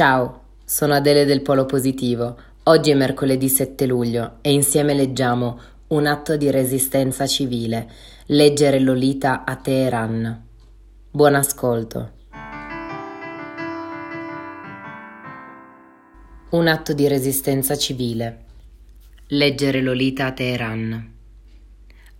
Ciao, sono Adele del Polo Positivo. Oggi è mercoledì 7 luglio e insieme leggiamo Un atto di resistenza civile. Leggere Lolita a Teheran. Buon ascolto. Un atto di resistenza civile. Leggere Lolita a Teheran.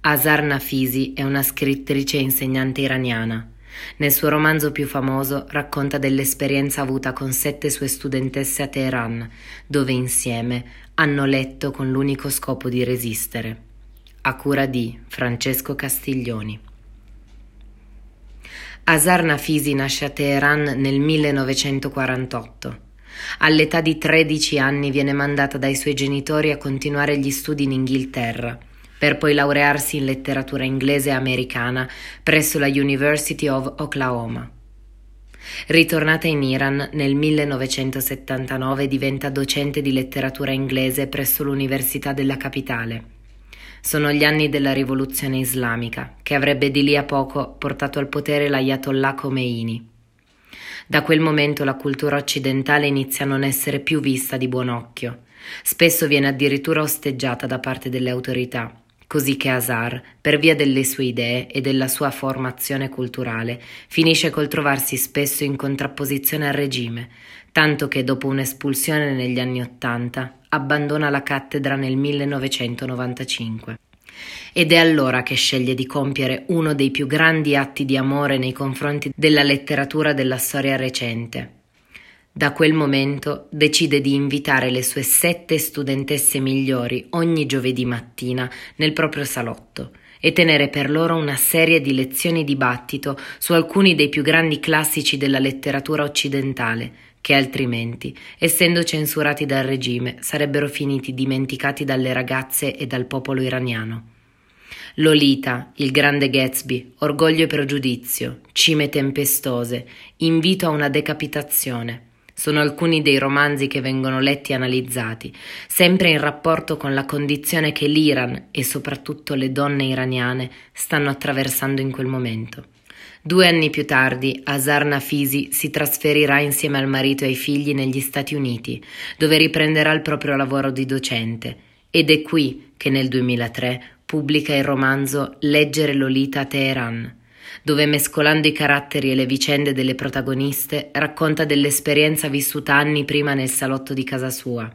Azar Nafisi è una scrittrice e insegnante iraniana. Nel suo romanzo più famoso racconta dell'esperienza avuta con sette sue studentesse a Teheran, dove insieme hanno letto con l'unico scopo di resistere. A cura di Francesco Castiglioni. Azar Nafisi nasce a Teheran nel 1948. All'età di 13 anni viene mandata dai suoi genitori a continuare gli studi in Inghilterra per poi laurearsi in letteratura inglese e americana presso la University of Oklahoma. Ritornata in Iran nel 1979 diventa docente di letteratura inglese presso l'Università della capitale. Sono gli anni della rivoluzione islamica, che avrebbe di lì a poco portato al potere l'Ayatollah Khomeini. Da quel momento la cultura occidentale inizia a non essere più vista di buon occhio. Spesso viene addirittura osteggiata da parte delle autorità così che Azar, per via delle sue idee e della sua formazione culturale, finisce col trovarsi spesso in contrapposizione al regime, tanto che dopo un'espulsione negli anni Ottanta abbandona la cattedra nel 1995. Ed è allora che sceglie di compiere uno dei più grandi atti di amore nei confronti della letteratura della storia recente, da quel momento decide di invitare le sue sette studentesse migliori ogni giovedì mattina nel proprio salotto e tenere per loro una serie di lezioni dibattito su alcuni dei più grandi classici della letteratura occidentale, che altrimenti, essendo censurati dal regime, sarebbero finiti dimenticati dalle ragazze e dal popolo iraniano. Lolita, il grande Gatsby, Orgoglio e pregiudizio, Cime tempestose, Invito a una decapitazione, sono alcuni dei romanzi che vengono letti e analizzati, sempre in rapporto con la condizione che l'Iran e soprattutto le donne iraniane stanno attraversando in quel momento. Due anni più tardi, Azar Nafisi si trasferirà insieme al marito e ai figli negli Stati Uniti, dove riprenderà il proprio lavoro di docente. Ed è qui che nel 2003 pubblica il romanzo Leggere Lolita a Teheran, dove mescolando i caratteri e le vicende delle protagoniste racconta dell'esperienza vissuta anni prima nel salotto di casa sua.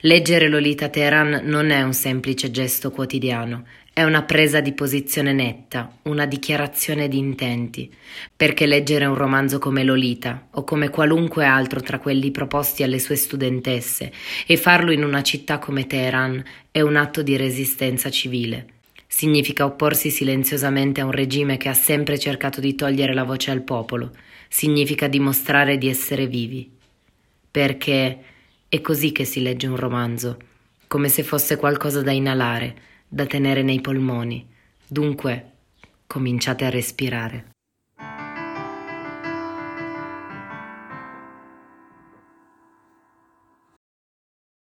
Leggere Lolita Teheran non è un semplice gesto quotidiano, è una presa di posizione netta, una dichiarazione di intenti, perché leggere un romanzo come Lolita o come qualunque altro tra quelli proposti alle sue studentesse e farlo in una città come Teheran è un atto di resistenza civile. Significa opporsi silenziosamente a un regime che ha sempre cercato di togliere la voce al popolo. Significa dimostrare di essere vivi. Perché è così che si legge un romanzo, come se fosse qualcosa da inalare, da tenere nei polmoni. Dunque, cominciate a respirare.